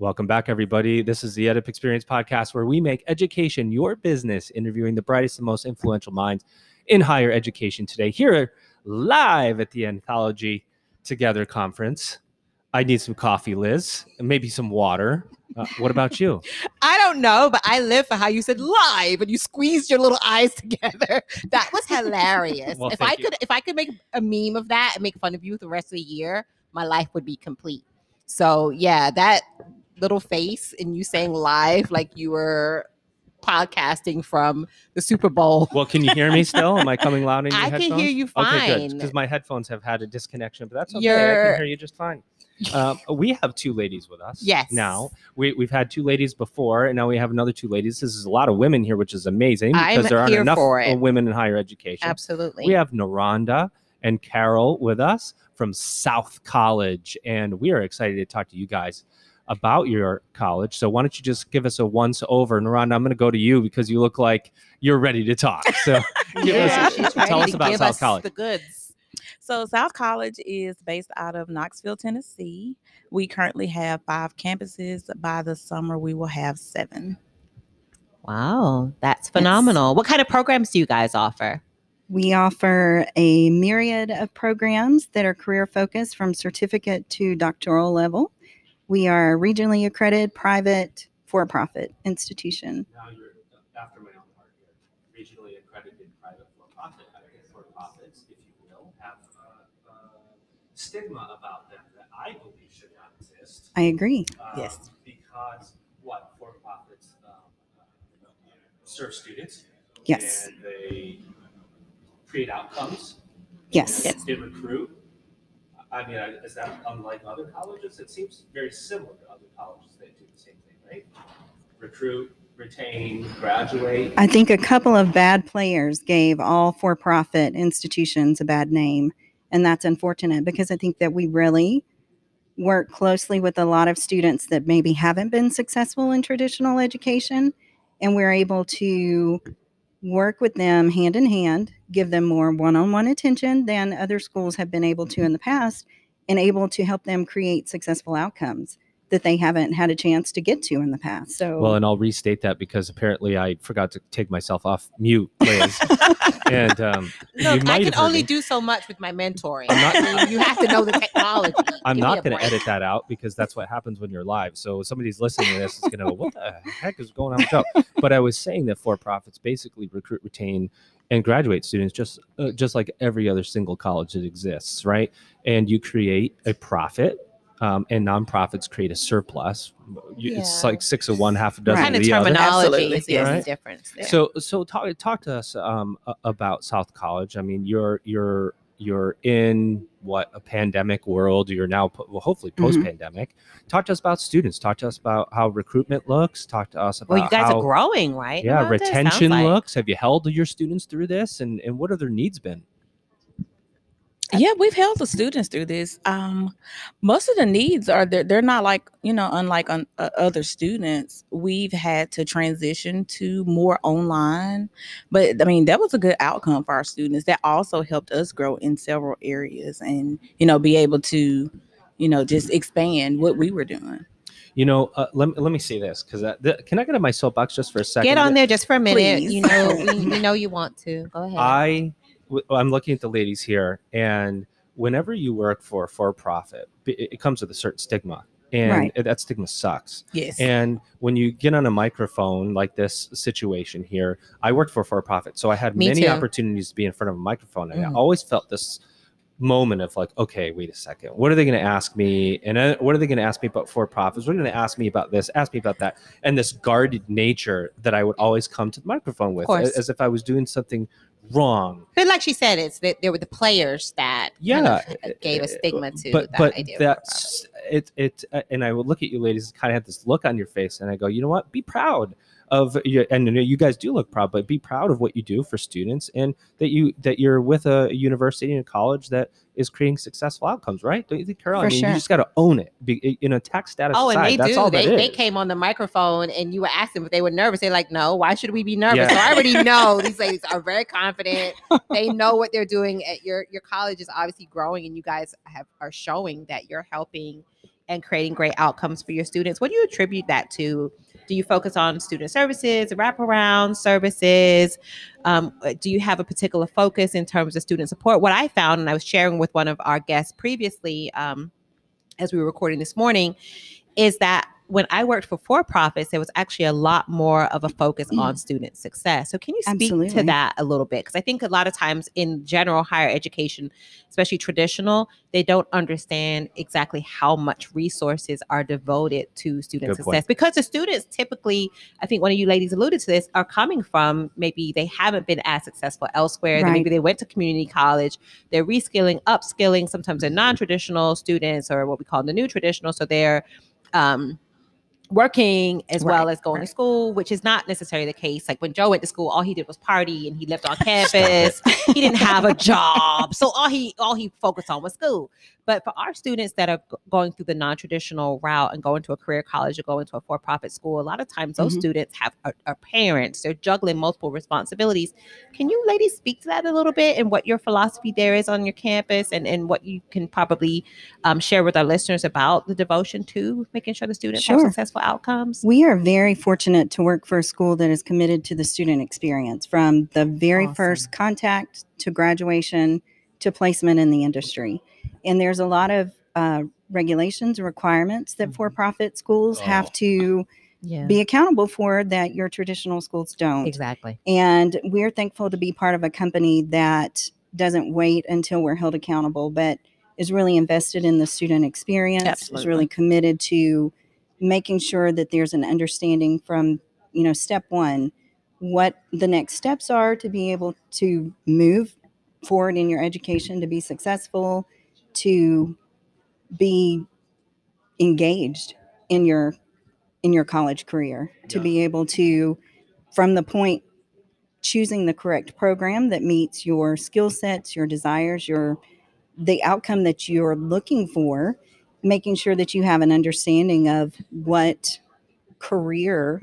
Welcome back, everybody. This is the EdUp Experience podcast where we make education your business, interviewing the brightest and most influential minds in higher education today, here live at the Anthology Together conference. I need some coffee, Liz, and maybe some water. Uh, what about you? I don't know, but I live for how you said live and you squeezed your little eyes together. That was hilarious. Well, if I you. could if I could make a meme of that and make fun of you the rest of the year, my life would be complete. So yeah, that little face and you saying live like you were podcasting from the Super Bowl. Well, can you hear me still? Am I coming loud in your I can hear you fine. Okay, good. Because my headphones have had a disconnection, but that's okay. I You're- can hear you just fine. Um, we have two ladies with us. Yes. Now we we've had two ladies before, and now we have another two ladies. This is a lot of women here, which is amazing I'm because there aren't enough women in higher education. Absolutely. We have Naronda and Carol with us from South College, and we are excited to talk to you guys about your college. So why don't you just give us a once over, Naronda? I'm going to go to you because you look like you're ready to talk. So give yeah, us, she's tell us about give South us College. The goods. So South College is based out of Knoxville, Tennessee. We currently have five campuses. By the summer, we will have seven. Wow, that's phenomenal. What kind of programs do you guys offer? We offer a myriad of programs that are career focused from certificate to doctoral level. We are a regionally accredited private for profit institution. now you're after my own heart here. Regionally accredited private for-profit, for-profits, if you will, have a, a stigma about them that I believe should not exist. I agree. um, Yes. Because what for-profits um, uh, serve students. Yes. And they create outcomes. Yes. and They recruit. I mean, is that unlike other colleges? It seems very similar to other colleges. They do the same thing, right? Recruit, retain, graduate. I think a couple of bad players gave all for profit institutions a bad name. And that's unfortunate because I think that we really work closely with a lot of students that maybe haven't been successful in traditional education. And we're able to work with them hand in hand, give them more one on one attention than other schools have been able to in the past, and able to help them create successful outcomes that they haven't had a chance to get to in the past. So, Well, and I'll restate that because apparently I forgot to take myself off mute, Liz. and um, you Look, I can have only me. do so much with my mentoring. I'm not- you have to know the technology. I'm Give not going to edit that out because that's what happens when you're live. So somebody's listening to this is going to go, "What the heck is going on with Joe?" But I was saying that for-profits basically recruit, retain, and graduate students just uh, just like every other single college that exists, right? And you create a profit, um, and nonprofits create a surplus. You, It's like six of one, half a dozen kind of of the other. terminology Absolutely, is, yes. is Right. the difference. there. So so talk talk to us um, about South College. I mean, you're you're you're in what a pandemic world. You're now well, hopefully Mm-hmm. post pandemic. Talk to us about students. Talk to us about how recruitment looks. Talk to us about well, you guys how, are growing, right? yeah Amanda? It sounds retention like. looks. Have you held your students through this, and and what have their needs been? Yeah, we've helped the students through this. Um, most of the needs are they're, they're not like you know unlike on, uh, other students. We've had to transition to more online, but I mean that was a good outcome for our students. That also helped us grow in several areas and you know be able to you know just expand what we were doing. You know, uh, let, me- let me say this because can I get on my soapbox just for a second? Get on there just for a minute. Please. You know, we, we know you want to. Go ahead. I w- I'm looking at the ladies here, and whenever you work for for profit, it, comes with a certain stigma, and Right. that stigma sucks. Yes. And when you get on a microphone like this situation here, I worked for for profit, so I had Me many too. opportunities to be in front of a microphone, and I Mhm. always felt this moment of like, okay, wait a second, what are they going to ask me? And uh, what are they going to ask me about for profits? What are they going to ask me about this? Ask me about that? And this guarded nature that I would always come to the microphone with, as, as if I was doing something wrong. but like she said, it's that there were the players that kind Yeah, of gave a stigma to but that but idea. that's it it uh, and i would look at you ladies kind of have this look on your face and i go you know what be proud of your and you guys do look proud but be proud of what you do for students and that you that you're with a university and a college that is creating successful outcomes right don't you think carol i For mean you just got to own it be, in a tax status Oh, and they that's do. They, they came on the microphone and you were asking if they were nervous. They're like, no, why should we be nervous? Yeah. So I already know these ladies are very confident. they know what they're doing. At your your college is obviously growing and you guys have are showing that you're helping and creating great outcomes for your students. What do you attribute that to? Do you focus on student services, wraparound services? Um, do you have a particular focus in terms of student support? What I found, and I was sharing with one of our guests previously um, as we were recording this morning, is that when I worked for for profits, there was actually a lot more of a focus on student success. So, can you speak to that a little bit? Because I think a lot of times in general higher education, especially traditional, they don't understand exactly how much resources are devoted to student Good point. success. Because the students typically, I think one of you ladies alluded to this, are coming from maybe they haven't been as successful elsewhere. Right. Maybe they went to community college, they're reskilling, upskilling. Sometimes they're non-traditional students or what we call the new traditional. So they're um working as well as going right. to school, which is not necessarily the case. Like when Joe went to school, all he did was party and he lived on campus. he didn't have a job. So all he all he focused on was school. But for our students that are going through the non-traditional route and going to a career college or going to a for-profit school, a lot of times those Mhm. students have are, are parents. They're juggling multiple responsibilities. Can you ladies speak to that a little bit and what your philosophy there is on your campus and, and what you can probably um, share with our listeners about the devotion to making sure the students Sure. successful outcomes? We are very fortunate to work for a school that is committed to the student experience from the very Awesome. first contact to graduation to placement in the industry. And there's a lot of uh, regulations and requirements that Mhm. for profit schools Oh. have to Yeah. be accountable for that your traditional schools don't. Exactly. And we're thankful to be part of a company that doesn't wait until we're held accountable, but is really invested in the student experience, is really committed to making sure that there's an understanding from, you know, step one, what the next steps are to be able to move forward in your education, to be successful, to be engaged in your in your college career to Yeah. be able to from the point choosing the correct program that meets your skill sets your desires your the outcome that you're looking for making sure that you have an understanding of what career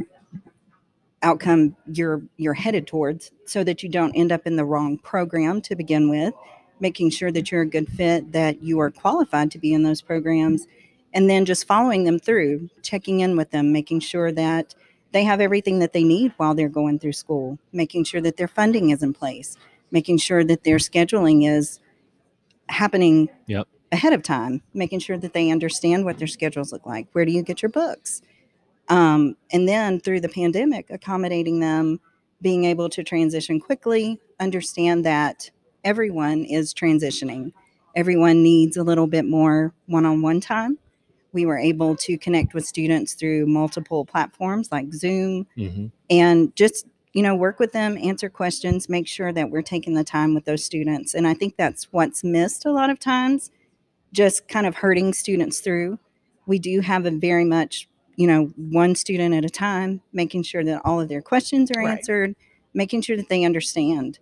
outcome you're you're headed towards so that you don't end up in the wrong program to begin with making sure that you're a good fit that you are qualified to be in those programs and then just following them through checking in with them making sure that they have everything that they need while they're going through school making sure that their funding is in place making sure that their scheduling is happening Yep. Ahead of time making sure that they understand what their schedules look like. Where do you get your books? Um, and then through the pandemic accommodating them being able to transition quickly understand that everyone is transitioning. Everyone needs a little bit more one-on-one time. We were able to connect with students through multiple platforms like zoom Mhm. and just you know work with them answer questions make sure that we're taking the time with those students. And i think that's what's missed a lot of times just kind of hurting students through we do have a very much you know one student at a time making sure that all of their questions are Right. answered making sure that they understand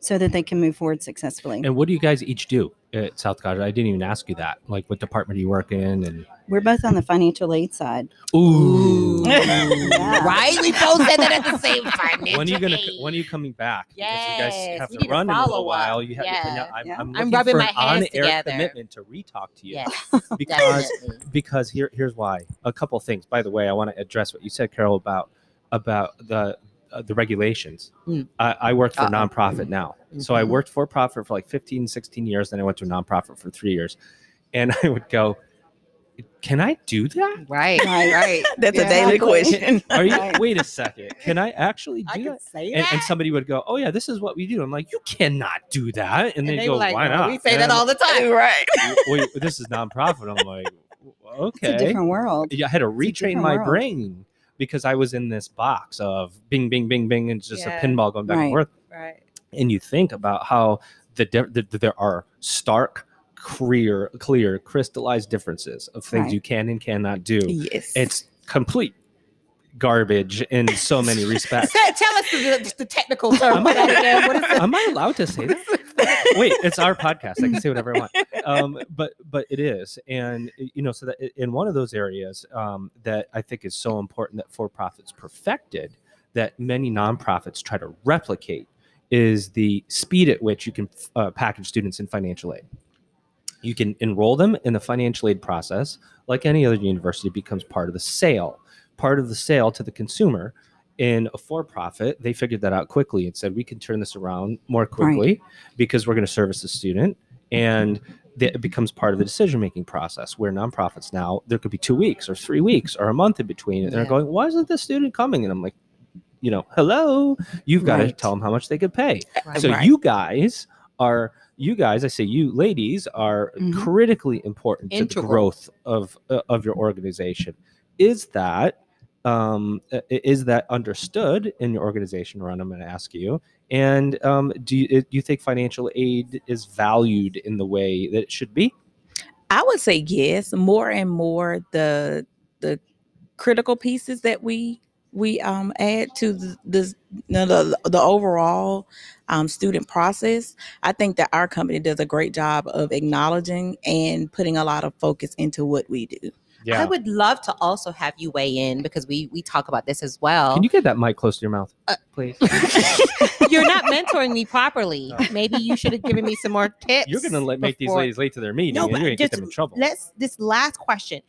so that they can move forward successfully And what do you guys each do at South College? I didn't even ask you that. Like, what department do you work in? And we're both on the financial aid side ooh, Yeah. Right? We both said that at the same time. when are you gonna? Ninja When are you coming back? Because Yes, you guys have we to need to run in a little follow while. You have. Yeah. I'm, Yeah. I'm, I'm looking rubbing for my an hands on-air together. commitment to re-talk to you Yes, because definitely. because here here's why. A couple things. By the way, I want to address what you said, Carol, about about the uh, the regulations. Mm. I, I work for a Uh-oh. nonprofit now. So I Mhm. worked for profit for like 15, 16 years. Then I went to a nonprofit for three years. And I would go, can I do that? Right, Right. right. That's Yeah. a daily Exactly. question. Are you, Right. wait a second. Can I actually do can that? say And, that. and somebody would go, oh yeah, this is what we do. I'm like, you cannot do that. And, And they, they go, like, why "Well, not? We say that all the time. right. wait, this is nonprofit. I'm like, it's a okay. different world Yeah, I had to retrain my world. brain because I was in this box of bing, bing, bing, bing, and it's just Yeah. a pinball going back Right. and forth. Right. And you think about how the, the, the there are stark, clear, clear, crystallized differences of things Right. you can and cannot do. Yes. It's complete garbage in so many respects. Tell us the, the technical term Am I- What is it? Am I allowed to say that? Wait, it's our podcast. I can say whatever I want. Um, but but it is, and you know, so that in one of those areas um, that I think is so important that for profits perfected, that many nonprofits try to replicate, is the speed at which you can uh, package students in financial aid. you can enroll them in the financial aid process like any other university becomes part of the sale part of the sale to the consumer in a for-profit they figured that out quickly and said we can turn this around more quickly because we're going to service the student. And it becomes part of the decision making process where nonprofits now there could be two weeks or three weeks or a month in between and they're going why isn't this student coming? And i'm like you know hello you've got to tell them how much they could pay. Right. so Right. you guys are you guys i say you ladies are Mhm. critically important to the growth of uh, of your organization. Is that um is that understood in your organization ron i'm going to ask you and um do you, do you think financial aid is valued in the way that it should be I would say yes. More and more the the critical pieces that we we um add to the the the, the overall um, student process. I think that our company does a great job of acknowledging and putting a lot of focus into what we do. Yeah. I would love to also have you weigh in because we we talk about this as well. can you get that mic close to your mouth Uh, please You're not mentoring me properly. Maybe you should have given me some more tips. you're going to let, make these ladies late to their meeting No, and you're going to get them in trouble Let's this last question.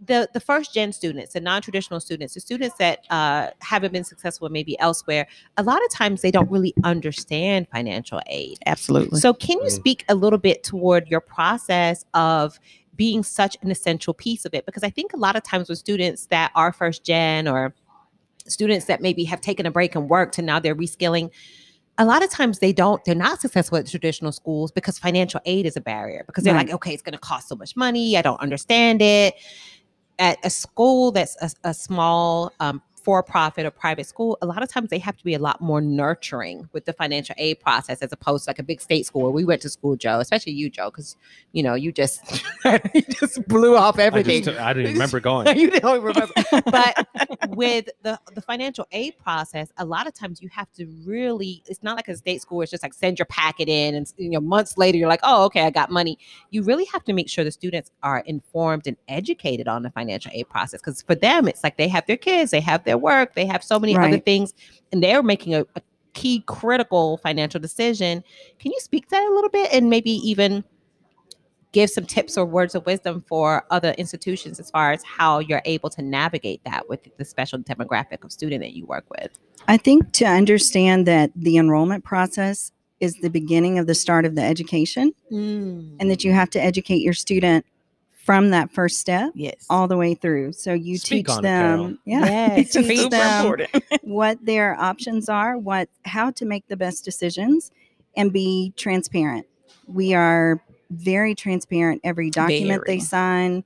The the first gen students, the non-traditional students, the students that uh, haven't been successful maybe elsewhere, a lot of times they don't really understand financial aid. Absolutely. So can you Mm. speak a little bit toward your process of being such an essential piece of it? Because I think a lot of times with students that are first gen or students that maybe have taken a break and worked and now they're reskilling, a lot of times they don't, they're not successful at traditional schools because financial aid is a barrier because they're Right. like, okay, it's going to cost so much money. I don't understand it. At a school that's a, a small um, for-profit or private school, a lot of times they have to be a lot more nurturing with the financial aid process as opposed to like a big state school where we went to school, Joe, especially you, Joe, because you know you just you just blew off I, everything. just, I didn't remember going you don't remember, but with the the financial aid process, a lot of times you have to really. It's not like a state school. It's just like send your packet in, and you know months later you're like, oh, okay, I got money. You really have to make sure the students are informed and educated on the financial aid process because for them, it's like they have their kids, they have their work, they have so many other things, and they're making a, a key critical financial decision. Can you speak to that a little bit and maybe even give some tips or words of wisdom for other institutions as far as how you're able to navigate that with the special demographic of student that you work with? I think to understand that the enrollment process is the beginning of the start of the education and that you mm. have to educate your student from that first step yes. all the way through. So you Speak teach on it, them, yeah, Yes, teach Super them what their options are, what how to make the best decisions, and be transparent. We are very transparent. Every document they sign,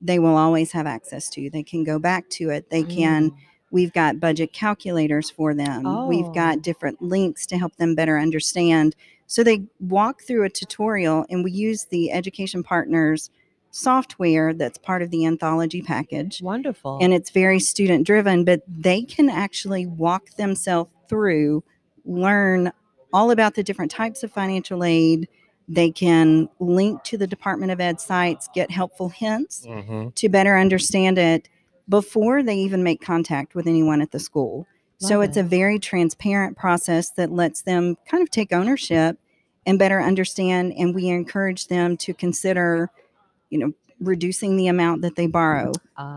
they will always have access to. They can go back to it. They can. Mm. We've got budget calculators for them. Oh. We've got oh. different links to help them better understand. So they walk through a tutorial, and we use the education partners software that's part of the anthology package Wonderful. and it's very student driven but they can actually walk themselves through learn all about the different types of financial aid they can link to the department of ed sites get helpful hints Mhm. to better understand it before they even make contact with anyone at the school. So Love it's a very transparent process that lets them kind of take ownership and better understand and we encourage them to consider you know reducing the amount that they borrow.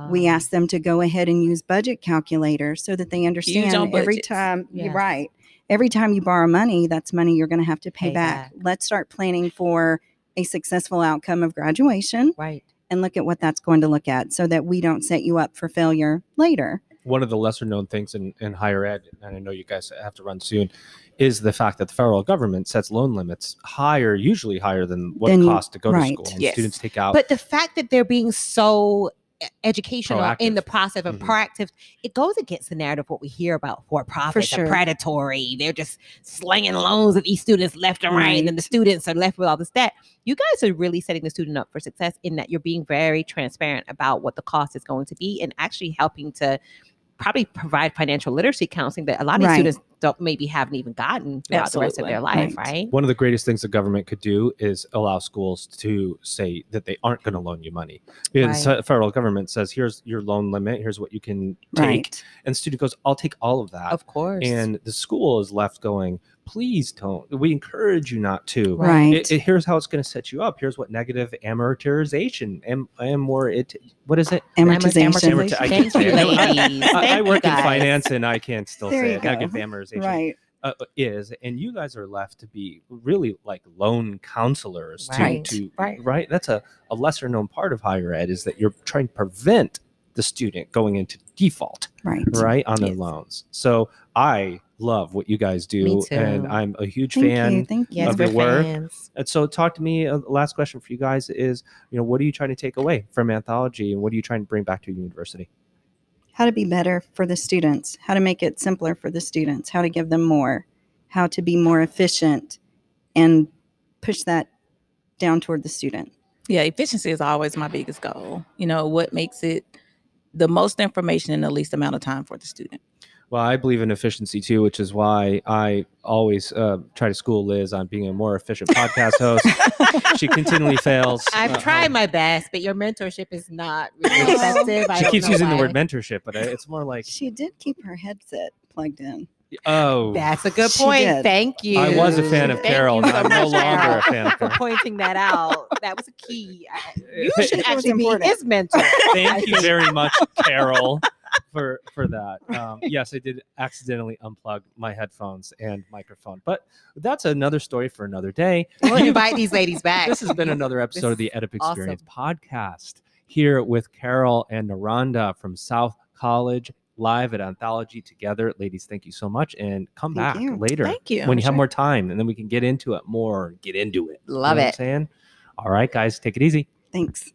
We Um, ask them to go ahead and use budget calculators so that they understand every time Yes. you're right every time you borrow money that's money you're going to have to pay, Pay back. back. let's start planning for a successful outcome of graduation right. and look at what that's going to look at so that we don't set you up for failure later one of the lesser known things in, in higher ed, and I know you guys have to run soon, is the fact that the federal government sets loan limits higher, usually higher than what Than it costs to go right. to school. And Yes. students take out But the fact that they're being so educational in the Proactive. process and Mhm. proactive, it goes against the narrative what we hear about for profits sure. are predatory. They're just slinging loans at these students left and right, and the students are left with all this debt. You guys are really setting the student up for success in that you're being very transparent about what the cost is going to be and actually helping to probably provide financial literacy counseling that a lot of Right. students don't maybe haven't even gotten throughout the rest of their life, Right. right? one of the greatest things the government could do is allow schools to say that they aren't going to loan you money. Because Right. the federal government says, here's your loan limit, here's what you can take. right And the student goes, I'll take all of that. Of course. and the school is left going please don't. We encourage you not to. Right. It, it- here's how it's going to set you up. Here's what negative amortization, am, amor, it, what is it? Amortization. Amorti- I can't Thank say it. I- I, I work in finance and I can't still There say you it. Negative go. amortization Right. uh, is, and you guys are left to be really like loan counselors to, Right, to right. That's a, a lesser known part of higher ed is that you're trying to prevent the student going into default, Right. right, on their Yes. loans. So I love what you guys do, Me and. I'm a huge Thank fan. you. Thank you. Yes, of your work. fans. And so, talk to me. Uh, last question for you guys is, you know, what are you trying to take away from anthology, and what are you trying to bring back to your university? How to be better for the students, how to make it simpler for the students, how to give them more, how to be more efficient and push that down toward the student. Yeah, efficiency is always my biggest goal. You know, what makes it the most information in the least amount of time for the student. Well, I believe in efficiency too, which is why I always uh, try to school Liz on being a more efficient podcast host. she continually fails. I've Uh, tried um, my best, but your mentorship is not really effective. She don't keeps know using the word mentorship, but uh, it's more like, She did keep her headset plugged in. oh, That's a good point. did. Thank you. I was a fan of Thank Carol. so I'm no longer a fan of for pointing that out. That was a key. I- You should actually be his mentor. Thank you very much, Carol, for for that. Um, yes, I did accidentally unplug my headphones and microphone, but that's another story for another day. We'll invite these ladies back. This has been another episode of the EdUp awesome. Experience podcast here with Carol and Naronda from South College live at Anthology together. Ladies, thank you so much and come Thank back you. later Thank you. when you have more time and then we can get into it more. Get into it. You know Love what I'm it. saying? All right, guys, take it easy. Thanks.